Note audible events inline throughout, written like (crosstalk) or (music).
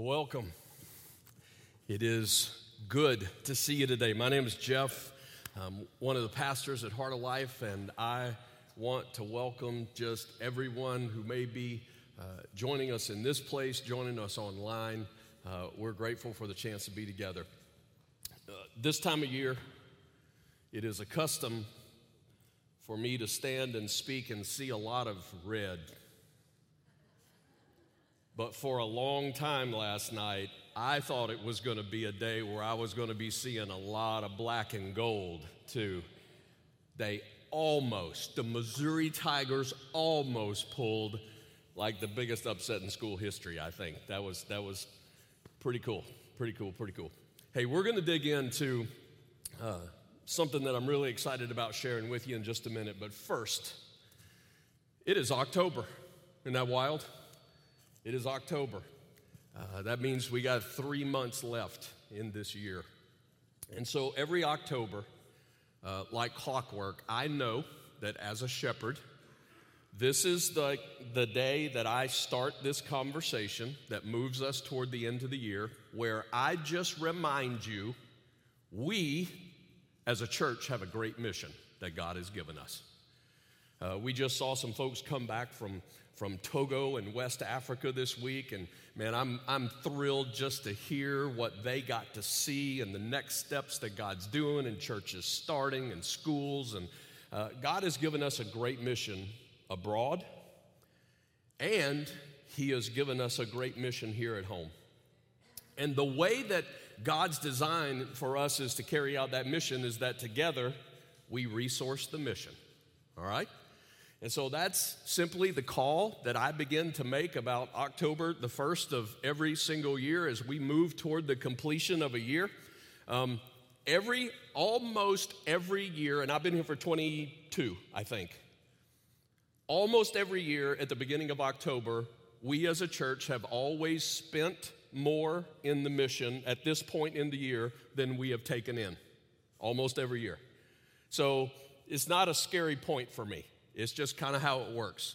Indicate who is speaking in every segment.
Speaker 1: Welcome. It is good to see you today. My name is Jeff. I'm one of the pastors at Heart of Life, and I want to welcome just everyone who may be uh, joining us in this place, joining us online. Uh, we're grateful for the chance to be together. Uh, this time of year, it is a custom for me to stand and speak and see a lot of red. But for a long time last night, I thought it was going to be a day where I was going to be seeing a lot of black and gold, too. They almost, the Missouri Tigers almost pulled like the biggest upset in school history, I think. That was, that was pretty cool, pretty cool, pretty cool. Hey, we're going to dig into uh, something that I'm really excited about sharing with you in just a minute. But first, it is October. Isn't that wild? It is October. Uh, that means we got three months left in this year. And so every October, uh, like clockwork, I know that as a shepherd, this is the, the day that I start this conversation that moves us toward the end of the year, where I just remind you we as a church have a great mission that God has given us. Uh, we just saw some folks come back from from Togo and West Africa this week. And man, I'm, I'm thrilled just to hear what they got to see and the next steps that God's doing and churches starting and schools. And uh, God has given us a great mission abroad, and He has given us a great mission here at home. And the way that God's design for us is to carry out that mission is that together we resource the mission. All right? And so that's simply the call that I begin to make about October the 1st of every single year as we move toward the completion of a year. Um, every, almost every year, and I've been here for 22, I think. Almost every year at the beginning of October, we as a church have always spent more in the mission at this point in the year than we have taken in. Almost every year. So it's not a scary point for me. It's just kind of how it works.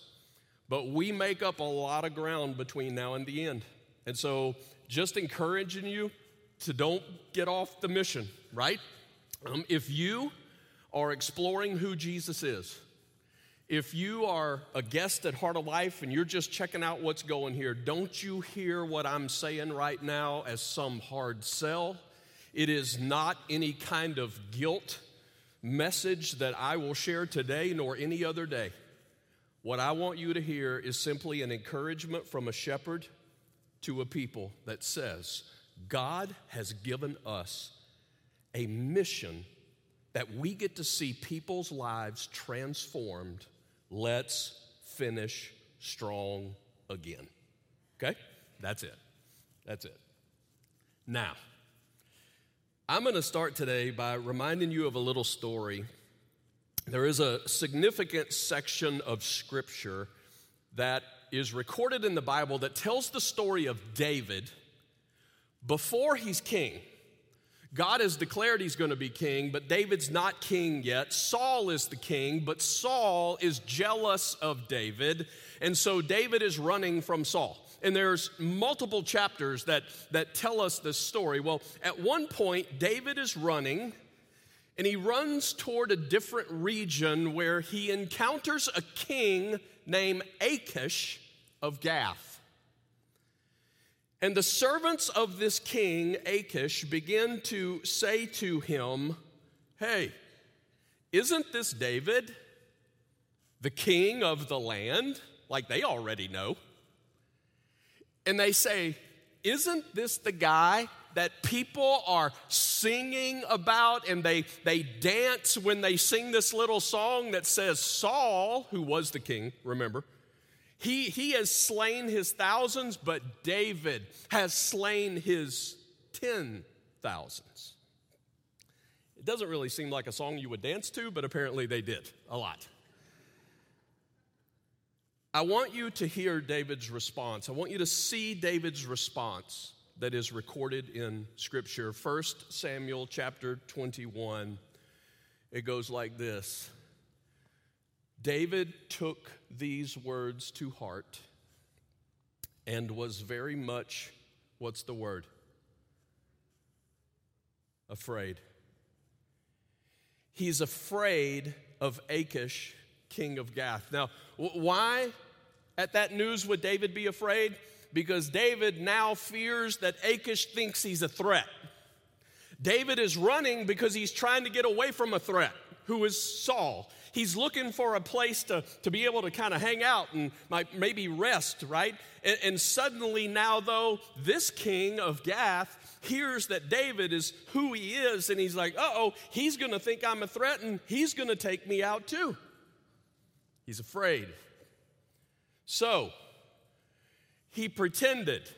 Speaker 1: But we make up a lot of ground between now and the end. And so, just encouraging you to don't get off the mission, right? Um, if you are exploring who Jesus is, if you are a guest at Heart of Life and you're just checking out what's going here, don't you hear what I'm saying right now as some hard sell? It is not any kind of guilt message that I will share today nor any other day. What I want you to hear is simply an encouragement from a shepherd to a people that says, God has given us a mission that we get to see people's lives transformed. Let's finish strong again. Okay? That's it. That's it. Now, I'm going to start today by reminding you of a little story. There is a significant section of scripture that is recorded in the Bible that tells the story of David before he's king. God has declared he's going to be king, but David's not king yet. Saul is the king, but Saul is jealous of David, and so David is running from Saul and there's multiple chapters that, that tell us this story. Well, at one point, David is running, and he runs toward a different region where he encounters a king named Achish of Gath. And the servants of this king, Achish, begin to say to him, Hey, isn't this David, the king of the land? Like they already know and they say, Isn't this the guy that people are singing about and they, they dance when they sing this little song that says, Saul, who was the king, remember, he, he has slain his thousands, but David has slain his ten thousands. It doesn't really seem like a song you would dance to, but apparently they did a lot. I want you to hear David's response. I want you to see David's response that is recorded in Scripture. 1 Samuel chapter 21. It goes like this David took these words to heart and was very much What's the word? Afraid. He's afraid of Achish, king of Gath. Now, why at that news would David be afraid? Because David now fears that Achish thinks he's a threat. David is running because he's trying to get away from a threat, who is Saul. He's looking for a place to, to be able to kind of hang out and maybe rest, right? And, and suddenly, now though, this king of Gath hears that David is who he is, and he's like, uh oh, he's gonna think I'm a threat and he's gonna take me out too. He's afraid. So, he pretended,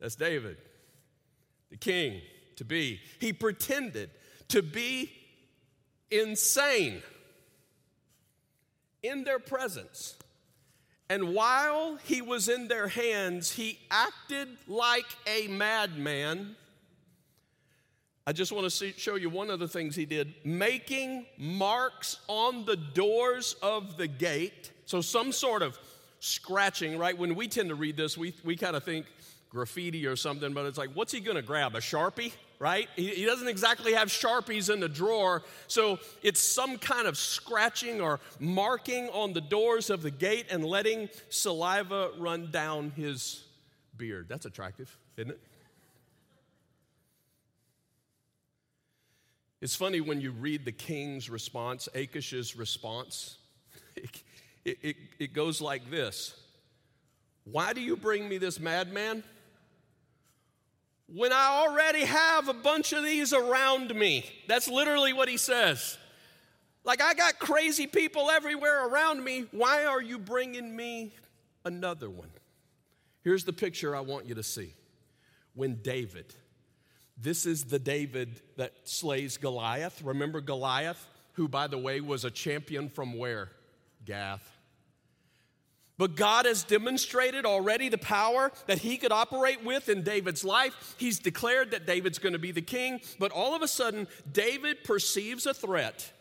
Speaker 1: that's David, the king, to be. He pretended to be insane in their presence. And while he was in their hands, he acted like a madman. I just want to see, show you one of the things he did making marks on the doors of the gate. So, some sort of scratching, right? When we tend to read this, we, we kind of think graffiti or something, but it's like, what's he going to grab? A Sharpie? right? He, he doesn't exactly have Sharpies in the drawer. So it's some kind of scratching or marking on the doors of the gate and letting saliva run down his beard. That's attractive, isn't it? It's funny when you read the king's response, Achish's response. (laughs) It, it, it, goes like this Why do you bring me this madman? when I already have a bunch of these around me. That's literally what he says. Like, I got crazy people everywhere around me. Why are you bringing me another one? Here's the picture I want you to see. When David, this is the David that slays Goliath. Remember Goliath, who, by the way, was a champion from where? Gath. But God has demonstrated already the power that he could operate with in David's life. He's declared that David's going to be the king, but all of a sudden, David perceives a threat.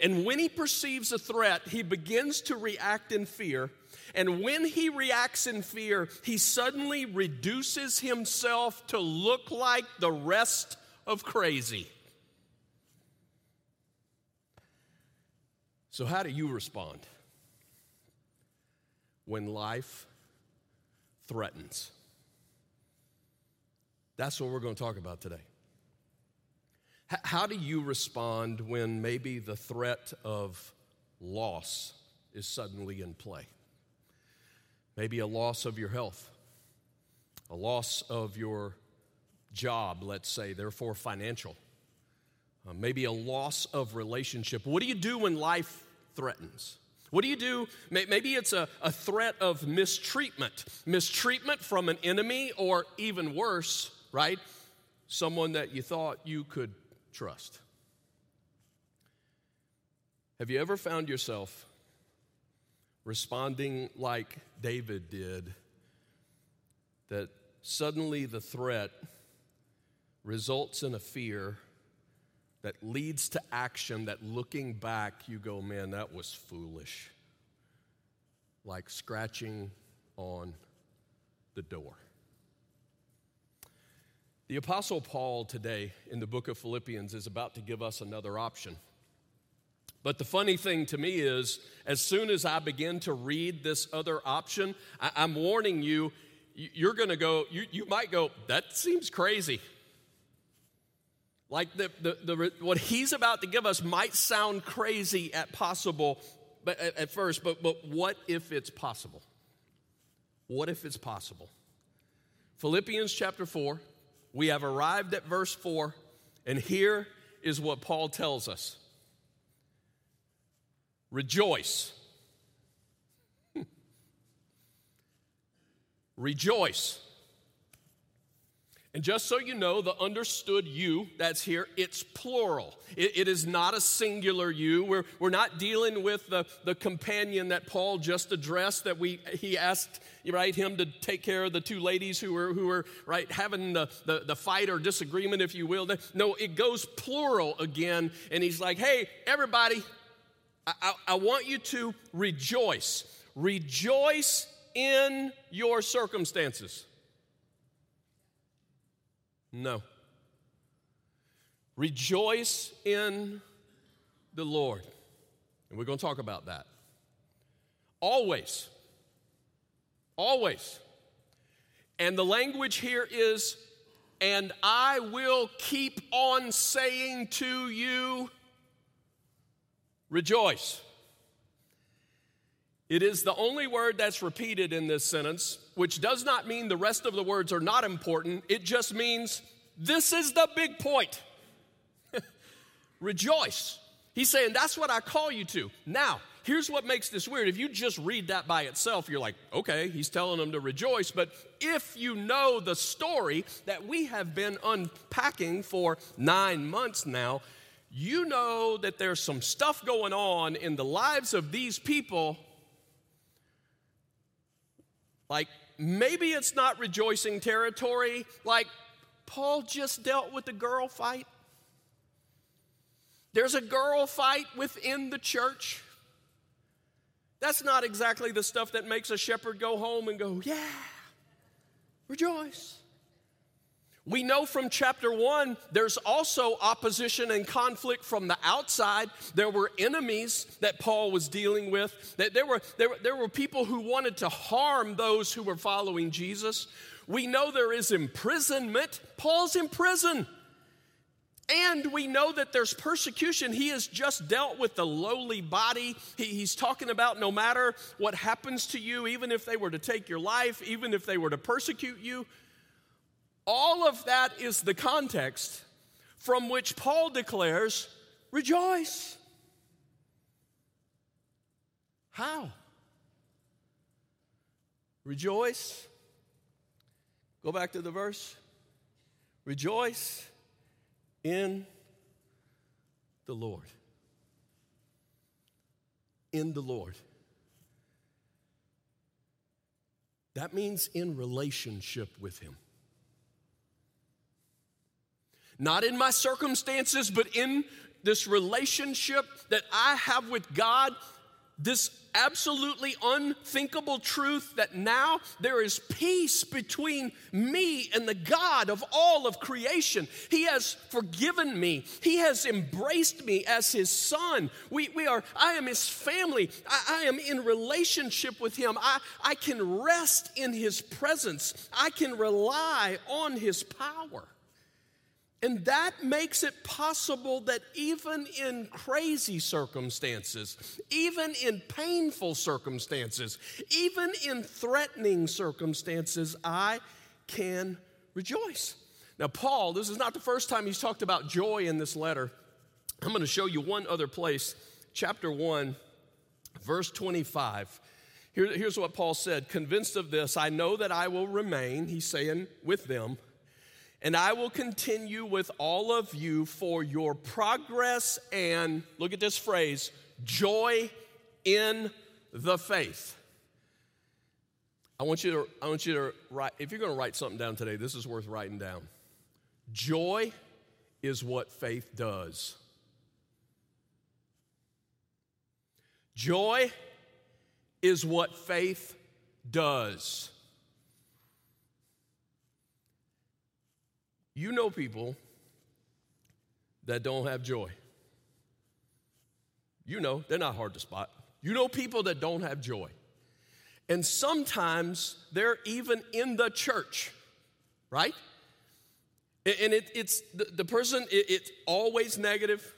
Speaker 1: And when he perceives a threat, he begins to react in fear. And when he reacts in fear, he suddenly reduces himself to look like the rest of crazy. So, how do you respond? when life threatens. That's what we're going to talk about today. How do you respond when maybe the threat of loss is suddenly in play? Maybe a loss of your health, a loss of your job, let's say, therefore financial. Uh, maybe a loss of relationship. What do you do when life threatens? What do you do? Maybe it's a, a threat of mistreatment, mistreatment from an enemy, or even worse, right? Someone that you thought you could trust. Have you ever found yourself responding like David did? That suddenly the threat results in a fear that leads to action that looking back, you go, man, that was foolish. Like scratching on the door. The Apostle Paul today in the book of Philippians is about to give us another option. But the funny thing to me is, as soon as I begin to read this other option, I, am warning you, you're going to go, you, you might go, that seems crazy. Like the, the, the, what he's about to give us might sound crazy at possible, but at, at first, but, but what if it's possible? What if it's possible? Philippians chapter 4, we have arrived at verse 4, and here is what Paul tells us Rejoice. (laughs) Rejoice. And just so you know, the understood you that's here, it's plural. it, it is not a singular you. We're, we're not dealing with the, the companion that Paul just addressed that we he asked right him to take care of the two ladies who were who were right having the, the, the fight or disagreement, if you will. No, it goes plural again, and he's like, hey, everybody, I, I, want you to rejoice. Rejoice in your circumstances. No. Rejoice in the Lord. And we're going to talk about that. Always. Always. And the language here is, and I will keep on saying to you, rejoice. It is the only word that's repeated in this sentence, which does not mean the rest of the words are not important. It just means this is the big point. (laughs) Rejoice. He's saying, That's what I call you to. Now, here's what makes this weird. If you just read that by itself, you're like, okay, he's telling them to rejoice. But if you know the story that we have been unpacking for nine months now, you know that there's some stuff going on in the lives of these people like, maybe it's not rejoicing territory. Like, Paul just dealt with a girl fight. There's a girl fight within the church. That's not exactly the stuff that makes a shepherd go home and go, yeah, rejoice. We know from chapter one, there's also opposition and conflict from the outside. There were enemies that Paul was dealing with. That there were, there, there were people who wanted to harm those who were following Jesus. We know there is imprisonment. Paul's in prison. And we know that there's persecution. He has just dealt with the lowly body. He, he's talking about no matter what happens to you, even if they were to take your life, even if they were to persecute you, all of that is the context from which Paul declares, rejoice. How? Rejoice. Go back to the verse. Rejoice in the Lord. In the Lord. That means in relationship with Him not in my circumstances, but in this relationship that I have with God, this absolutely unthinkable truth that now there is peace between me and the God of all of creation. He has forgiven me. He has embraced me as his son. We, we are, I am his family. I, I am in relationship with him. I, I can rest in his presence. I can rely on his power. And that makes it possible that even in crazy circumstances, even in painful circumstances, even in threatening circumstances, I can rejoice. Now, Paul, this is not the first time he's talked about joy in this letter. I'm going to show you one other place, chapter 1, verse 25. Here, here's what Paul said Convinced of this, I know that I will remain, he's saying, with them and I will continue with all of you for your progress and, look at this phrase, joy in the faith. I want you to, I want you to write, if you're going to write something down today, this is worth writing down. Joy is what faith does. Joy is what faith does. You know people that don't have joy. You know, they're not hard to spot. You know people that don't have joy. And sometimes they're even in the church, right? And it, it's the, the person, it, it's always negative,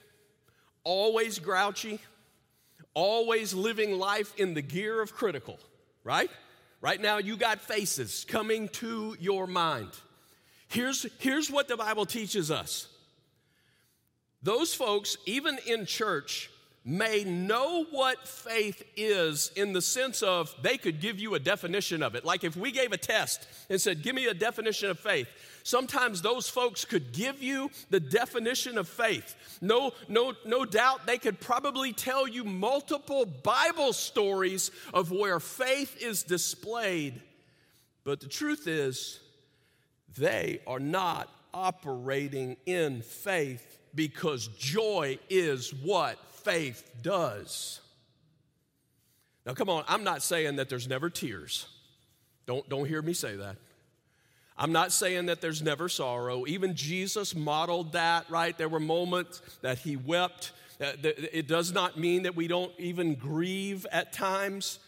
Speaker 1: always grouchy, always living life in the gear of critical, right? Right now, you got faces coming to your mind. Here's, here's what the Bible teaches us those folks, even in church, may know what faith is in the sense of they could give you a definition of it. Like if we gave a test and said, Give me a definition of faith, sometimes those folks could give you the definition of faith. No, no, no doubt they could probably tell you multiple Bible stories of where faith is displayed. But the truth is, they are not operating in faith because joy is what faith does. Now, come on, I'm not saying that there's never tears. Don't, don't hear me say that. I'm not saying that there's never sorrow. Even Jesus modeled that, right? There were moments that he wept. It does not mean that we don't even grieve at times.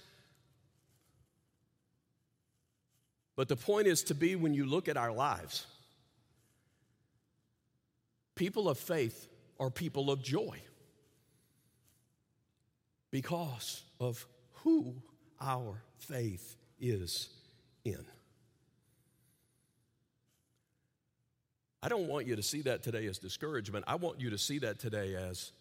Speaker 1: But the point is to be when you look at our lives, people of faith are people of joy because of who our faith is in. I don't want you to see that today as discouragement. I want you to see that today as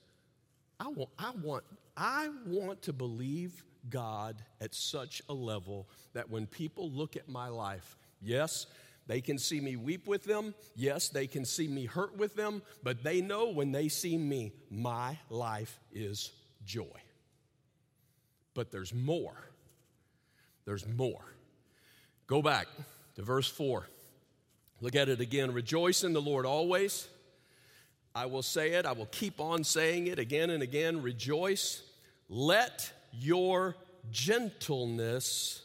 Speaker 1: I want, I want, I want to believe God at such a level that when people look at my life, yes, they can see me weep with them. Yes, they can see me hurt with them, but they know when they see me, my life is joy. But there's more. There's more. Go back to verse 4. Look at it again. Rejoice in the Lord always. I will say it, I will keep on saying it again and again. Rejoice. Let your gentleness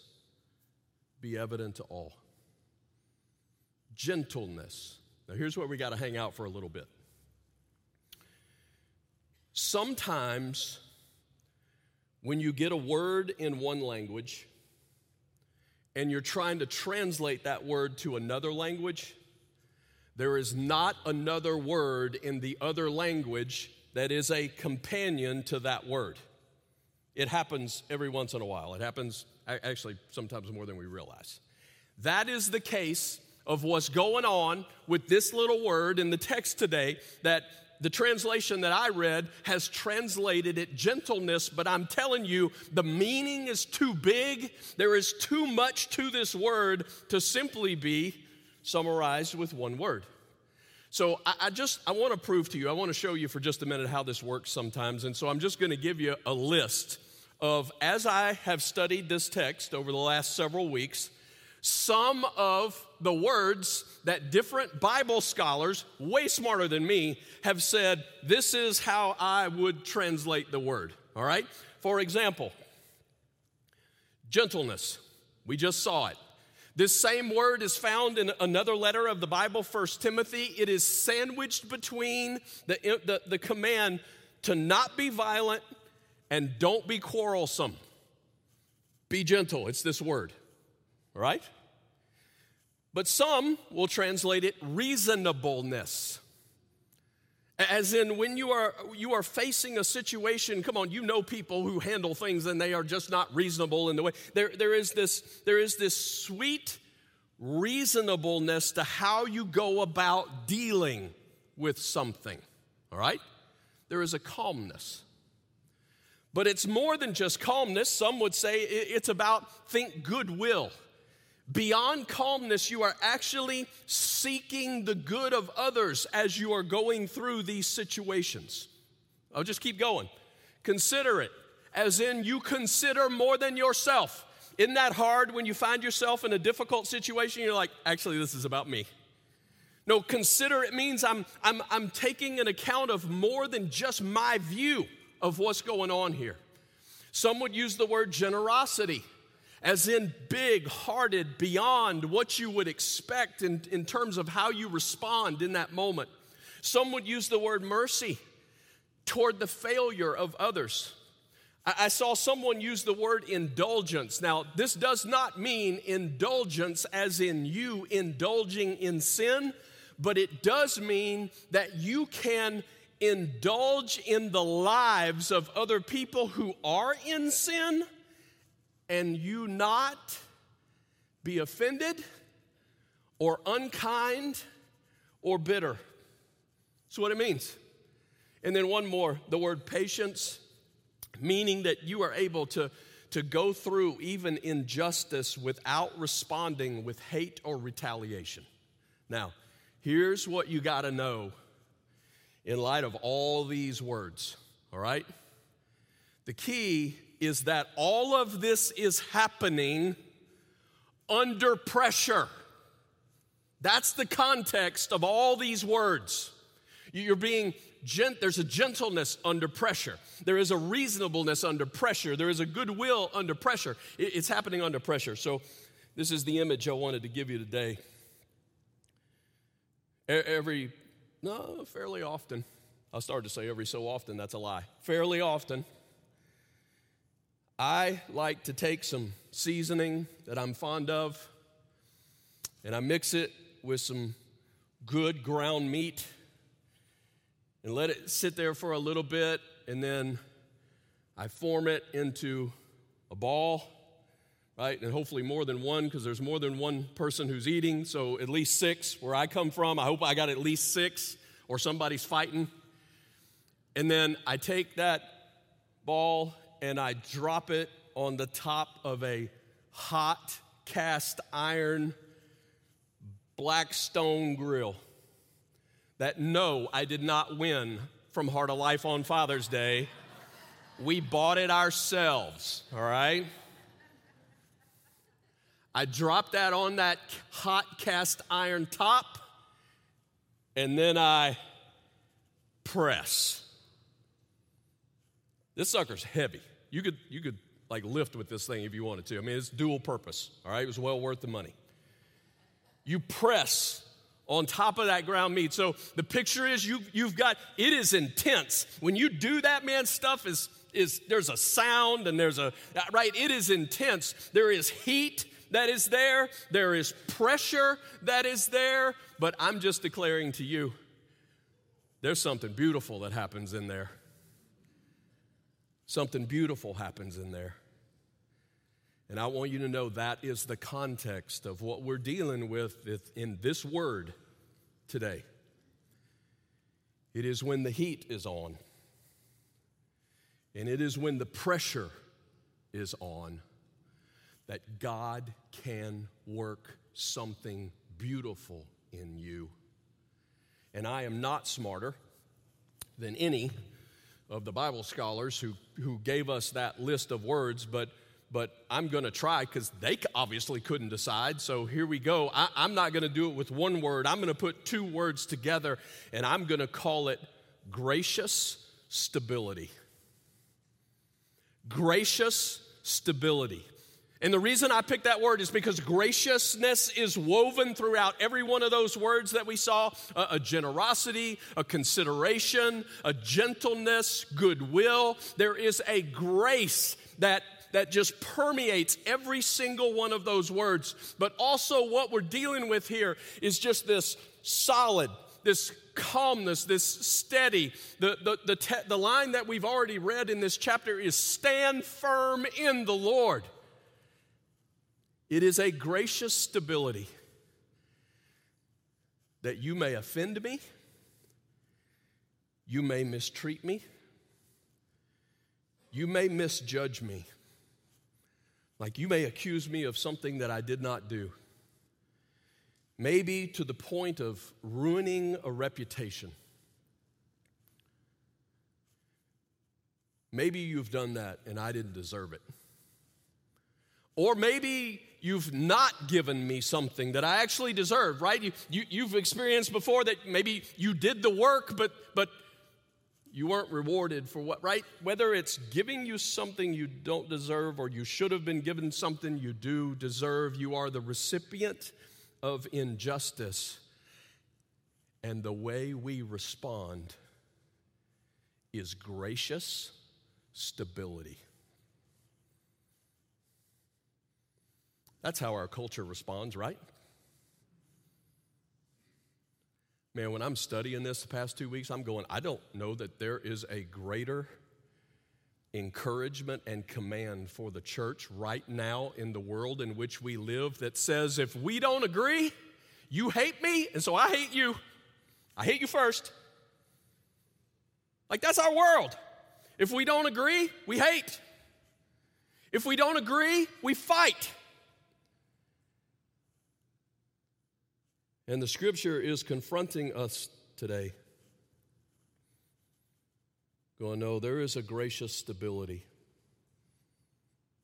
Speaker 1: be evident to all. Gentleness. Now, here's where we got to hang out for a little bit. Sometimes, when you get a word in one language, and you're trying to translate that word to another language, there is not another word in the other language that is a companion to that word. It happens every once in a while. It happens actually sometimes more than we realize. That is the case of what's going on with this little word in the text today that the translation that I read has translated it gentleness, but I'm telling you, the meaning is too big. There is too much to this word to simply be summarized with one word. So I, I just I want to prove to you, I want to show you for just a minute how this works sometimes. And so I'm just going to give you a list of as I have studied this text over the last several weeks, some of the words that different Bible scholars, way smarter than me, have said, this is how I would translate the word. All right? For example, gentleness. We just saw it. This same word is found in another letter of the Bible, First Timothy. It is sandwiched between the, the, the command to not be violent and don't be quarrelsome. Be gentle. It's this word. Right? But some will translate it reasonableness. As in, when you are, you are facing a situation, come on, you know people who handle things and they are just not reasonable in the way. There, there, is, this, there is this sweet reasonableness to how you go about dealing with something, all right? There is a calmness. But it's more than just calmness. Some would say it's about think goodwill. Beyond calmness, you are actually seeking the good of others as you are going through these situations. I'll just keep going. Consider it, as in you consider more than yourself. Isn't that hard when you find yourself in a difficult situation? You're like, actually, this is about me. No, consider it means I'm, I'm, I'm taking an account of more than just my view of what's going on here. Some would use the word generosity as in big hearted, beyond what you would expect in, in terms of how you respond in that moment. Some would use the word mercy toward the failure of others. I, I saw someone use the word indulgence. Now, this does not mean indulgence as in you indulging in sin, but it does mean that you can indulge in the lives of other people who are in sin and you not be offended or unkind or bitter. That's what it means. And then one more the word patience, meaning that you are able to, to go through even injustice without responding with hate or retaliation. Now, here's what you got to know in light of all these words, all right? The key is that all of this is happening under pressure. That's the context of all these words. You're being gent, there's a gentleness under pressure. There is a reasonableness under pressure. There is a goodwill under pressure. It's happening under pressure. So, this is the image I wanted to give you today. Every, no, fairly often. I started to say every so often, that's a lie. Fairly often. I like to take some seasoning that I'm fond of and I mix it with some good ground meat and let it sit there for a little bit and then I form it into a ball, right? And hopefully more than one because there's more than one person who's eating, so at least six. Where I come from, I hope I got at least six or somebody's fighting. And then I take that ball and I drop it on the top of a hot cast iron black stone grill. That no, I did not win from Heart of Life on Father's Day. We bought it ourselves, all right? I drop that on that hot cast iron top, and then I press. This sucker's heavy. You could, you could like lift with this thing if you wanted to. I mean, it's dual purpose, all right? It was well worth the money. You press on top of that ground meat. So the picture is you, you've got, it is intense. When you do that, man, stuff is, is, there's a sound and there's a, right? It is intense. There is heat that is there, there is pressure that is there, but I'm just declaring to you, there's something beautiful that happens in there. Something beautiful happens in there. And I want you to know that is the context of what we're dealing with in this word today. It is when the heat is on, and it is when the pressure is on that God can work something beautiful in you. And I am not smarter than any of the Bible scholars who, who gave us that list of words, but, but I'm going to try because they obviously couldn't decide. So here we go. I, I'm not going to do it with one word, I'm going to put two words together, and I'm going to call it gracious stability. Gracious stability. And the reason I picked that word is because graciousness is woven throughout every one of those words that we saw a, a, generosity, a consideration, a gentleness, goodwill. There is a grace that, that just permeates every single one of those words. But also, what we're dealing with here is just this solid, this calmness, this steady. The, the, the, te- the line that we've already read in this chapter is stand firm in the Lord. It is a gracious stability that you may offend me, you may mistreat me, you may misjudge me. Like you may accuse me of something that I did not do. Maybe to the point of ruining a reputation. Maybe you've done that and I didn't deserve it. Or maybe you've not given me something that I actually deserve, right? You, you, have experienced before that maybe you did the work, but, but you weren't rewarded for what, right? Whether it's giving you something you don't deserve or you should have been given something you do deserve, you are the recipient of injustice. And the way we respond is gracious stability. That's how our culture responds, right? Man, when I'm studying this the past two weeks, I'm going, I don't know that there is a greater encouragement and command for the church right now in the world in which we live that says, if we don't agree, you hate me, and so I hate you. I hate you first. Like, that's our world. If we don't agree, we hate. If we don't agree, we fight. And the scripture is confronting us today. Going, no, there is a gracious stability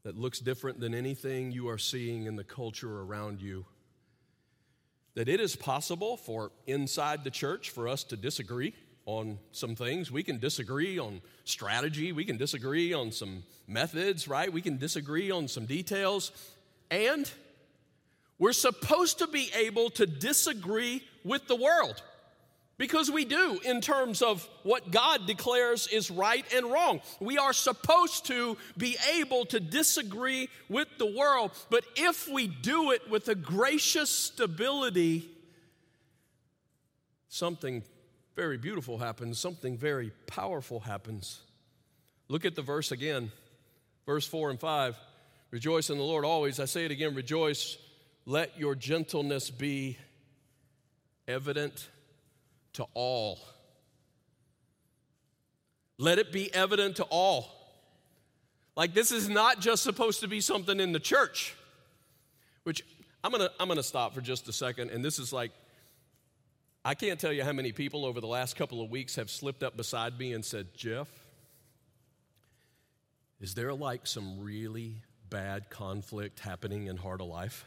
Speaker 1: that looks different than anything you are seeing in the culture around you. That it is possible for inside the church for us to disagree on some things. We can disagree on strategy, we can disagree on some methods, right? We can disagree on some details. And we're supposed to be able to disagree with the world, Because we do, in terms of what God declares is right and wrong. We are supposed to be able to disagree with the world, but if we do it with a gracious stability, something very beautiful happens, something very powerful happens. Look at the verse again, verse 4 and 5. Rejoice in the Lord always. I say it again, rejoice. Let your gentleness be evident to all. Let it be evident to all. Like this is not just supposed to be something in the church, which I'm gonna, I'm gonna stop for just a second. And this is like, I can't tell you how many people over the last couple of weeks have slipped up beside me and said, Jeff, is there like some really bad conflict happening in Heart of Life?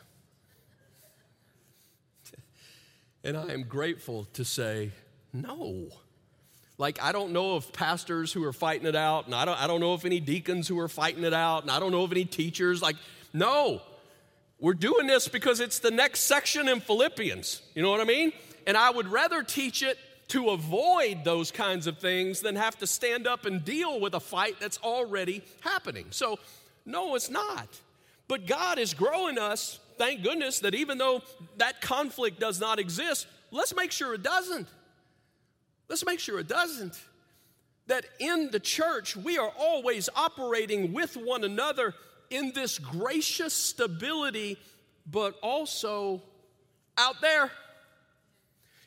Speaker 1: And I am grateful to say, no. Like, I don't know of pastors who are fighting it out, and I don't, I don't know if any deacons who are fighting it out, and I don't know of any teachers. Like, no. We're doing this because it's the next section in Philippians. You know what I mean? And I would rather teach it to avoid those kinds of things than have to stand up and deal with a fight that's already happening. So, no, it's not. But God is growing us thank goodness that even though that conflict does not exist, let's make sure it doesn't. Let's make sure it doesn't. That in the church, we are always operating with one another in this gracious stability, but also out there.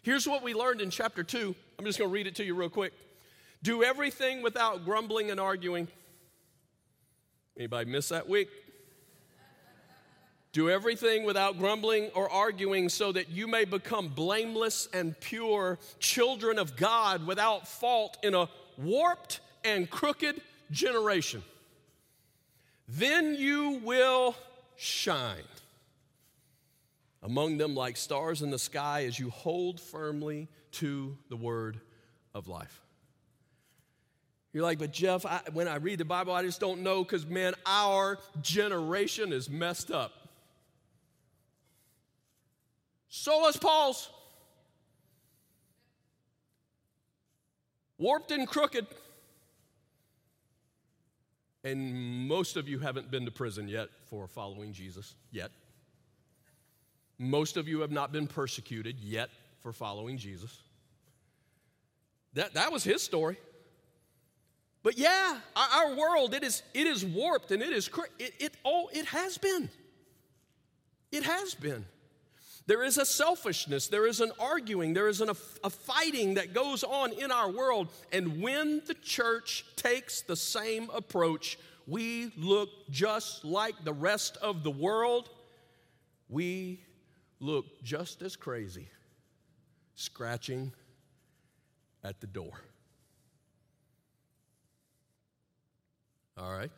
Speaker 1: Here's what we learned in chapter 2. I'm just going to read it to you real quick. Do everything without grumbling and arguing. Anybody miss that week? Do everything without grumbling or arguing, so that you may become blameless and pure, children of God without fault in a warped and crooked generation. Then you will shine among them like stars in the sky as you hold firmly to the word of life. You're like, but Jeff, I, when I read the Bible, I just don't know because, man, our generation is messed up. So was Paul's. Warped and crooked. And most of you haven't been to prison yet for following Jesus, yet. Most of you have not been persecuted yet for following Jesus. That, that was his story. But yeah, our, our world, it is, it is warped and it is, it, it, oh, it has been. It has been. There is a selfishness, there is an arguing, there is an, a, a fighting that goes on in our world. And when the church takes the same approach, we look just like the rest of the world. We look just as crazy, scratching at the door. All right?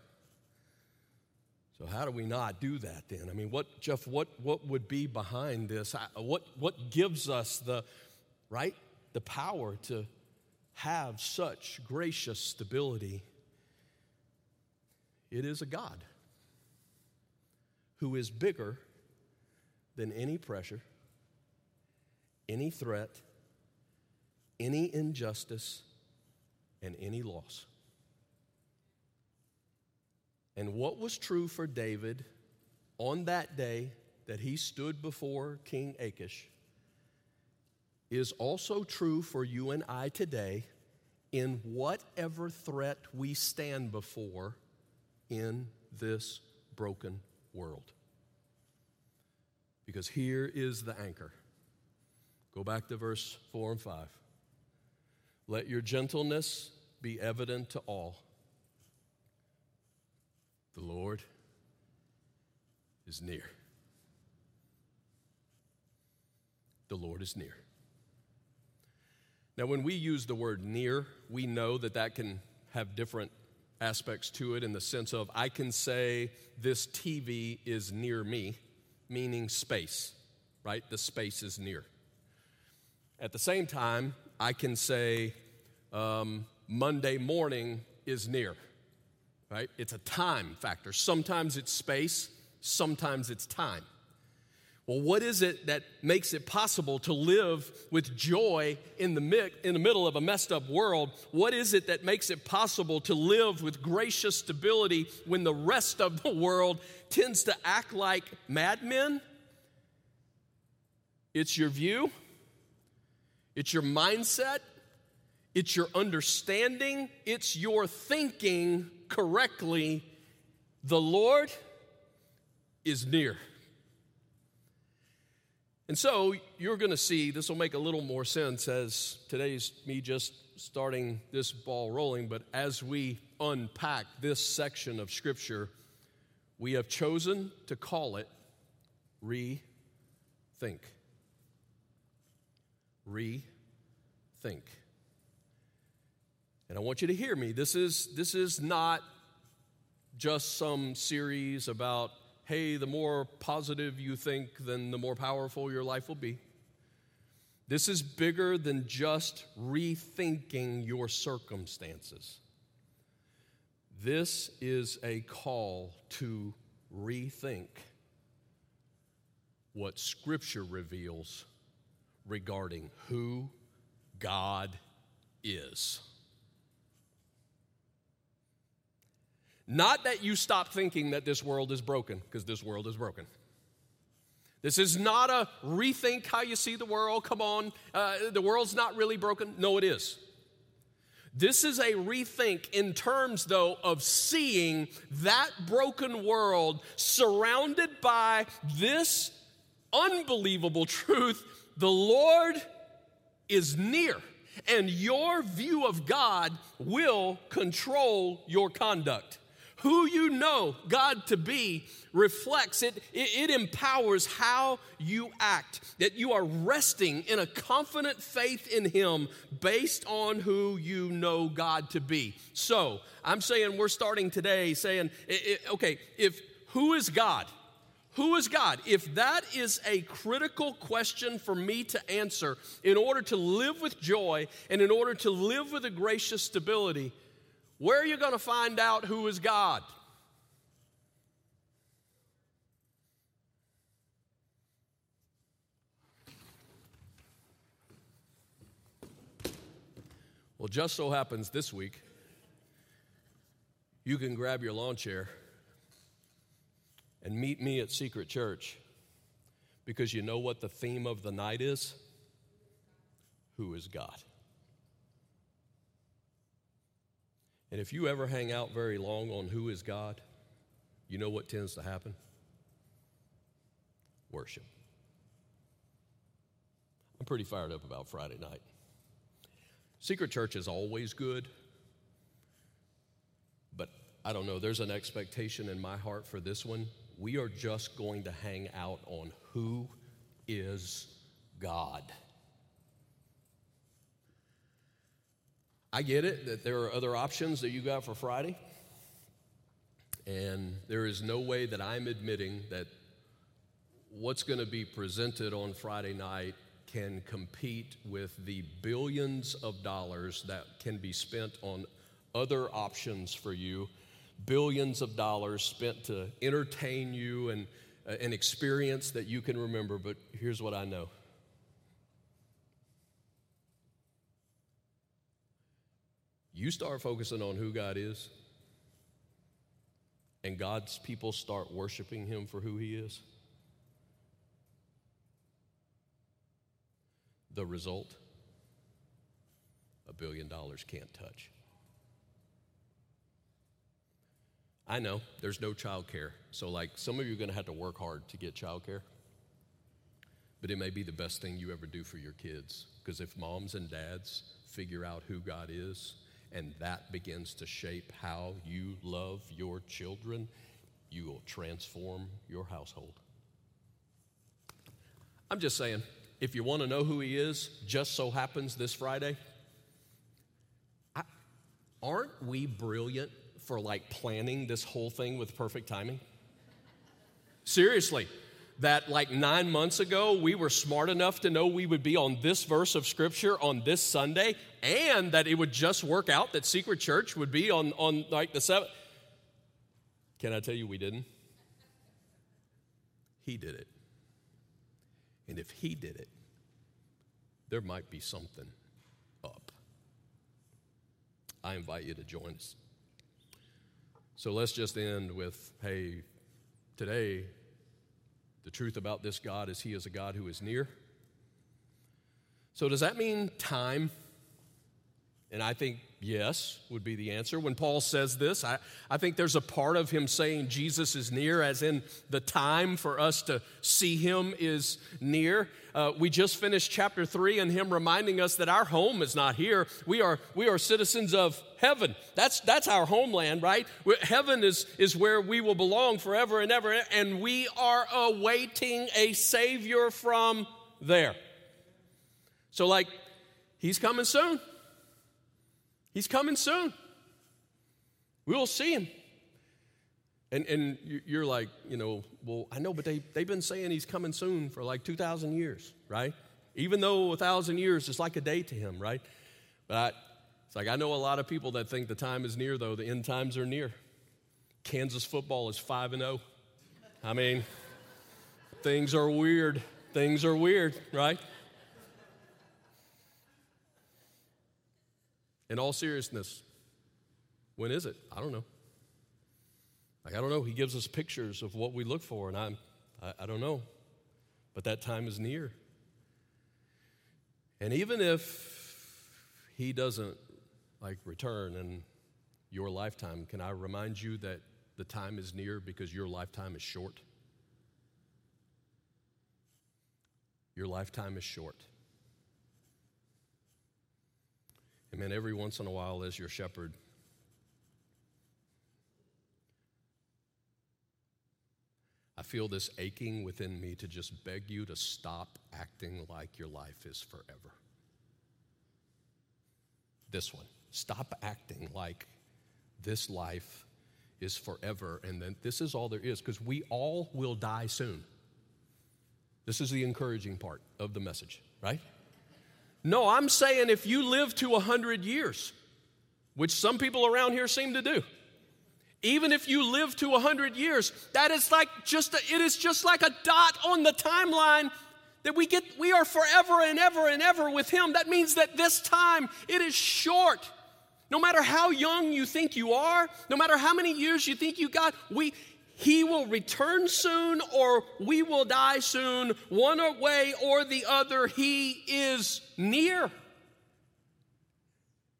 Speaker 1: So how do we not do that then? I mean, what Jeff? What what would be behind this? What what gives us the right the power to have such gracious stability? It is a God who is bigger than any pressure, any threat, any injustice, and any loss. And what was true for David on that day that he stood before King Achish is also true for you and I today in whatever threat we stand before in this broken world. Because here is the anchor. Go back to verse 4 and 5. Let your gentleness be evident to all. The Lord is near. The Lord is near. Now, when we use the word near, we know that that can have different aspects to it in the sense of I can say this TV is near me, meaning space, right? The space is near. At the same time, I can say um, Monday morning is near right? It's a time factor. Sometimes it's space, sometimes it's time. Well, what is it that makes it possible to live with joy in the, mi- in the middle of a messed up world? What is it that makes it possible to live with gracious stability when the rest of the world tends to act like madmen? It's your view, it's your mindset, it's your understanding, it's your thinking correctly. The Lord is near. And so you're going to see this will make a little more sense as today's me just starting this ball rolling, but as we unpack this section of Scripture, we have chosen to call it rethink. Rethink. And I want you to hear me. This is, this is not just some series about hey, the more positive you think, then the more powerful your life will be. This is bigger than just rethinking your circumstances. This is a call to rethink what Scripture reveals regarding who God is. Not that you stop thinking that this world is broken, because this world is broken. This is not a rethink how you see the world. Come on, uh, the world's not really broken. No, it is. This is a rethink in terms, though, of seeing that broken world surrounded by this unbelievable truth the Lord is near, and your view of God will control your conduct. Who you know God to be reflects it, it, it, empowers how you act. That you are resting in a confident faith in Him based on who you know God to be. So I'm saying we're starting today saying, okay, if who is God? Who is God? If that is a critical question for me to answer in order to live with joy and in order to live with a gracious stability, where are you going to find out who is God? Well, just so happens this week, you can grab your lawn chair and meet me at Secret Church because you know what the theme of the night is? Who is God? And if you ever hang out very long on who is God, you know what tends to happen? Worship. I'm pretty fired up about Friday night. Secret Church is always good, but I don't know, there's an expectation in my heart for this one. We are just going to hang out on who is God. I get it that there are other options that you got for Friday. And there is no way that I'm admitting that what's going to be presented on Friday night can compete with the billions of dollars that can be spent on other options for you, billions of dollars spent to entertain you and uh, an experience that you can remember. But here's what I know You start focusing on who God is, and God's people start worshiping Him for who He is. The result a billion dollars can't touch. I know there's no child care. So, like, some of you are going to have to work hard to get child care. But it may be the best thing you ever do for your kids. Because if moms and dads figure out who God is and that begins to shape how you love your children, you will transform your household. I'm just saying, if you want to know who he is, just so happens this Friday, I, aren't we brilliant for like planning this whole thing with perfect timing? Seriously that like nine months ago we were smart enough to know we would be on this verse of scripture on this Sunday and that it would just work out that Secret Church would be on, on like the seventh. Can I tell you we didn't? He did it. And if he did it, there might be something up. I invite you to join us. So let's just end with hey, today, the truth about this God is He is a God who is near. So, does that mean time? And I think yes would be the answer. When Paul says this, I, I think there's a part of him saying Jesus is near, as in the time for us to see him is near. Uh, we just finished chapter three and him reminding us that our home is not here. We are, we are citizens of heaven. That's, that's our homeland, right? Heaven is, is where we will belong forever and ever, and we are awaiting a Savior from there. So, like, he's coming soon. He's coming soon. We will see him. And, and you're like, you know, well, I know, but they, they've been saying he's coming soon for like 2,000 years, right? Even though a thousand years is like a day to him, right? But I, it's like, I know a lot of people that think the time is near, though. The end times are near. Kansas football is 5 and 0. I mean, things are weird. Things are weird, right? In all seriousness, when is it? I don't know. Like, I don't know. He gives us pictures of what we look for, and I'm, I, I don't know. But that time is near. And even if he doesn't like return in your lifetime, can I remind you that the time is near because your lifetime is short? Your lifetime is short. And man, every once in a while, as your shepherd, I feel this aching within me to just beg you to stop acting like your life is forever. This one. Stop acting like this life is forever and then this is all there is because we all will die soon. This is the encouraging part of the message, right? No, I'm saying if you live to 100 years, which some people around here seem to do, even if you live to 100 years, that is like just a, it is just like a dot on the timeline that we get we are forever and ever and ever with him. That means that this time it is short. No matter how young you think you are, no matter how many years you think you got, we he will return soon or we will die soon, one way or the other. He is near.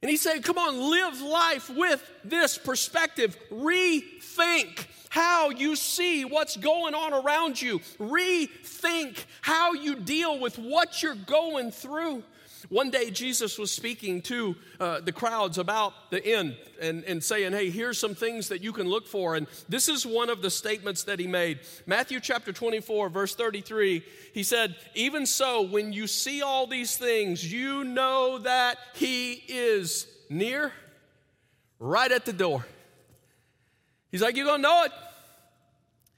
Speaker 1: And he said, Come on, live life with this perspective. Rethink how you see what's going on around you. Rethink how you deal with what you're going through. One day, Jesus was speaking to uh, the crowds about the end and, and saying, Hey, here's some things that you can look for. And this is one of the statements that he made. Matthew chapter 24, verse 33, he said, Even so, when you see all these things, you know that he is near, right at the door. He's like, You're going to know it.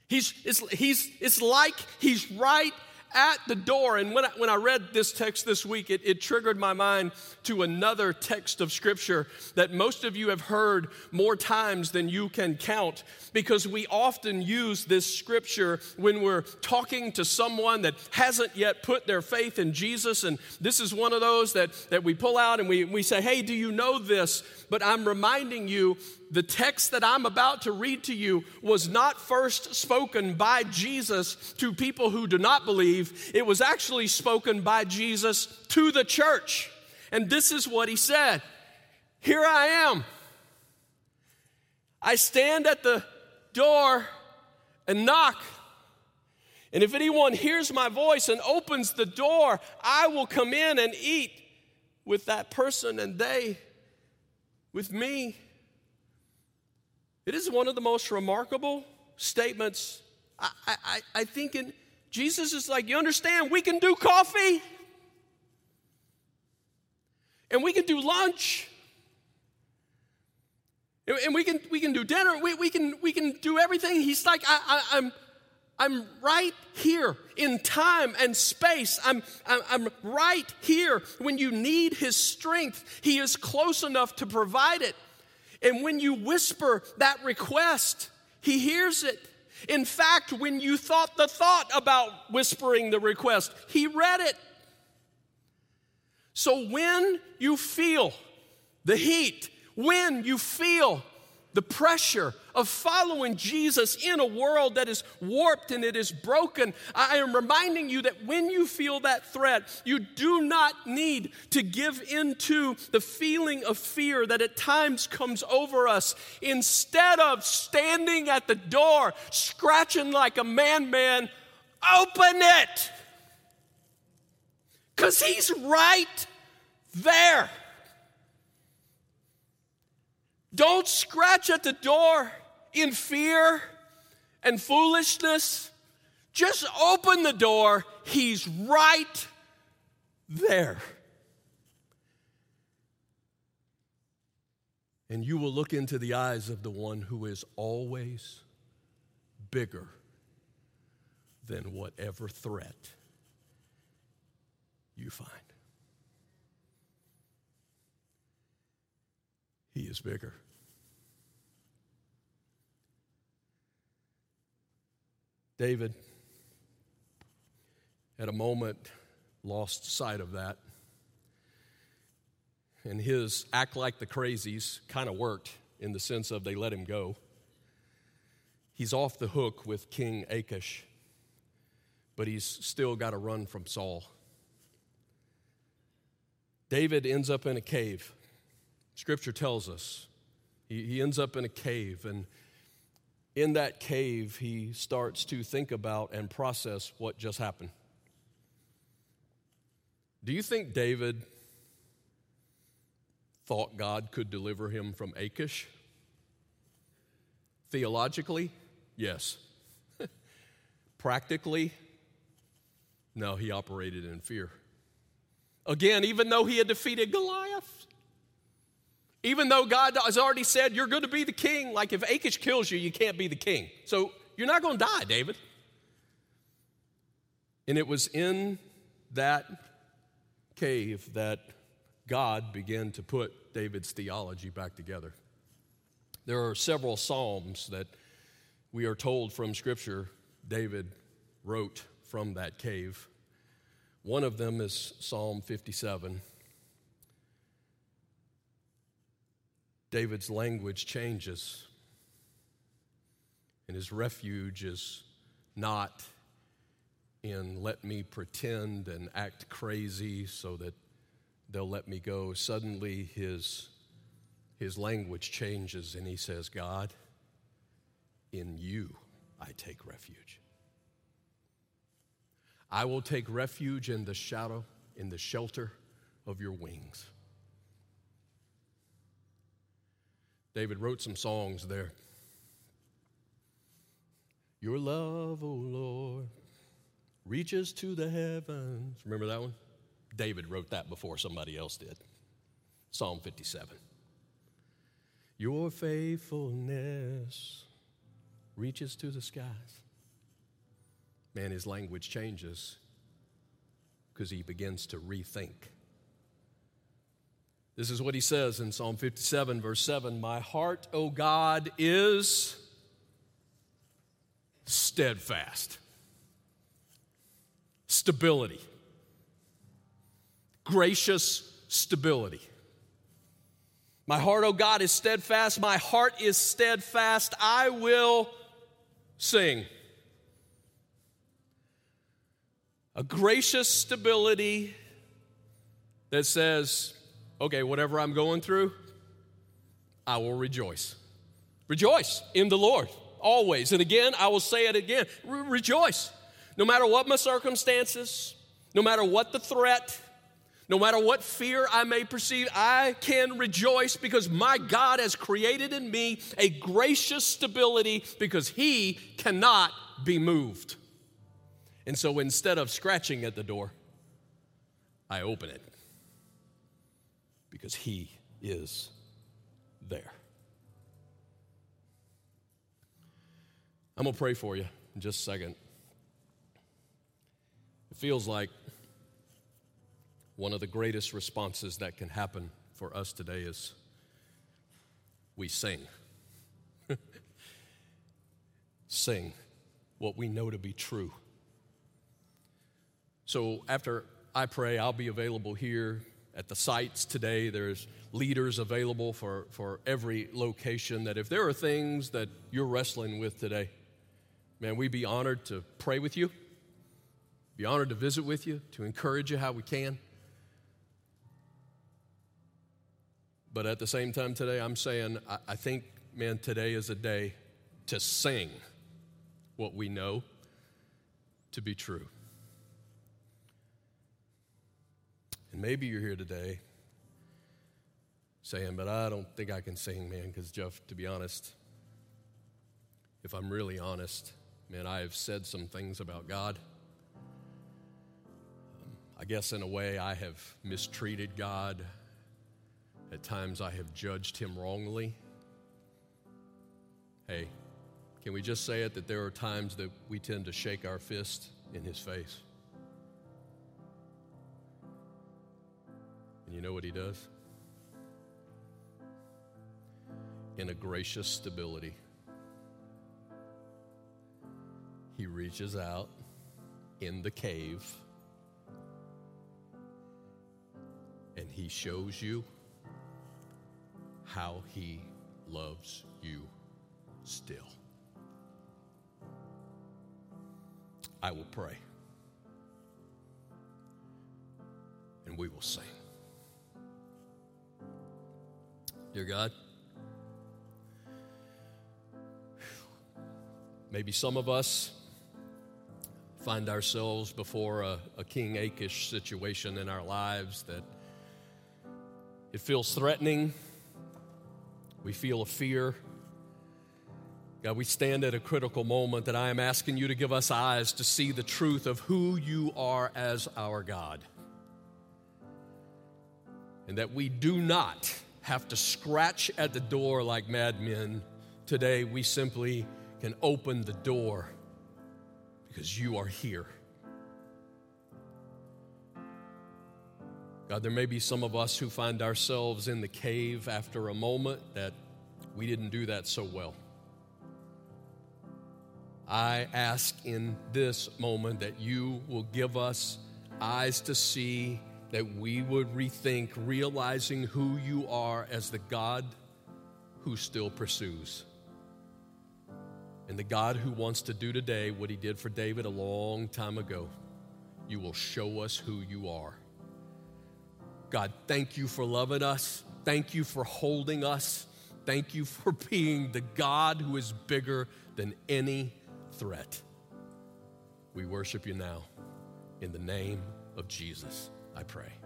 Speaker 1: He's, it's, he's, it's like he's right at the door. And when I, when I read this text this week, it, it triggered my mind to another text of Scripture that most of you have heard more times than you can count because we often use this Scripture when we're talking to someone that hasn't yet put their faith in Jesus. And this is one of those that, that we pull out and we, we say, Hey, do you know this? But I'm reminding you the text that I'm about to read to you was not first spoken by Jesus to people who do not believe. It was actually spoken by Jesus to the church. And this is what he said Here I am. I stand at the door and knock. And if anyone hears my voice and opens the door, I will come in and eat with that person and they with me. It is one of the most remarkable statements. I, I, I think in, Jesus is like, you understand, we can do coffee and we can do lunch and we can, we can do dinner. We, we, can, we can do everything. He's like, I, I, I'm, I'm right here in time and space. I'm, I'm right here when you need His strength. He is close enough to provide it. And when you whisper that request, He hears it. In fact, when you thought the thought about whispering the request, He read it. So when you feel the heat, when you feel the pressure of following Jesus in a world that is warped and it is broken, I am reminding you that when you feel that threat, you do not need to give into the feeling of fear that at times comes over us. Instead of standing at the door, scratching like a man man, open it. Because he's right there. Don't scratch at the door in fear and foolishness. Just open the door. He's right there. And you will look into the eyes of the one who is always bigger than whatever threat you find. He is bigger. David, at a moment, lost sight of that. And his act like the crazies kind of worked in the sense of they let him go. He's off the hook with King Achish, but he's still got to run from Saul. David ends up in a cave. Scripture tells us. He, he ends up in a cave, and in that cave, he starts to think about and process what just happened. Do you think David thought God could deliver him from Achish? Theologically, yes. (laughs) Practically, no, he operated in fear. Again, even though he had defeated Goliath, even though God has already said you're going to be the king, like if Achish kills you, you can't be the king. So you're not going to die, David. And it was in that cave that God began to put David's theology back together. There are several Psalms that we are told from Scripture David wrote from that cave. One of them is Psalm 57. David's language changes, and his refuge is not in let me pretend and act crazy so that they'll let me go. Suddenly, his, his language changes, and he says, God, in you I take refuge. I will take refuge in the shadow, in the shelter of your wings. David wrote some songs there. Your love, O oh Lord, reaches to the heavens. Remember that one? David wrote that before somebody else did. Psalm 57. Your faithfulness reaches to the skies. Man, his language changes because he begins to rethink this is what he says in Psalm 57, verse 7 My heart, O God, is steadfast. Stability. Gracious stability. My heart, O God, is steadfast. My heart is steadfast. I will sing. A gracious stability that says, okay, whatever I'm going through, I will rejoice. Rejoice in the Lord always. And again, I will say it again Re- rejoice. No matter what my circumstances, no matter what the threat, no matter what fear I may perceive, I can rejoice because my God has created in me a gracious stability because He cannot be moved. And so instead of scratching at the door, I open it because He is there. I'm going to pray for you in just a second. It feels like one of the greatest responses that can happen for us today is we sing. (laughs) sing what we know to be true. So after I pray, I'll be available here at the sites today. There's leaders available for, for every location. That if there are things that you're wrestling with today, man, we'd be honored to pray with you, be honored to visit with you, to encourage you how we can. But at the same time today, I'm saying, I, I think, man, today is a day to sing what we know to be true. And maybe you're here today saying, but I don't think I can sing, man, because, Jeff, to be honest, if I'm really honest, man, I have said some things about God. Um, I guess in a way I have mistreated God. At times I have judged him wrongly. Hey, can we just say it that there are times that we tend to shake our fist in his face? You know what he does? In a gracious stability, he reaches out in the cave and he shows you how he loves you still. I will pray. And we will sing. Dear God, maybe some of us find ourselves before a, a King Achish situation in our lives that it feels threatening we feel a fear. God, we stand at a critical moment that I am asking you to give us eyes to see the truth of who you are as our God. And that we do not have to scratch at the door like madmen. Today, we simply can open the door because you are here. God, there may be some of us who find ourselves in the cave after a moment that we didn't do that so well. I ask in this moment that you will give us eyes to see, that we would rethink realizing who you are as the God who still pursues. And the God who wants to do today what he did for David a long time ago. You will show us who you are. God, thank you for loving us. Thank you for holding us. Thank you for (laughs) being the God who is bigger than any threat. We worship you now. In the name of Jesus, I pray.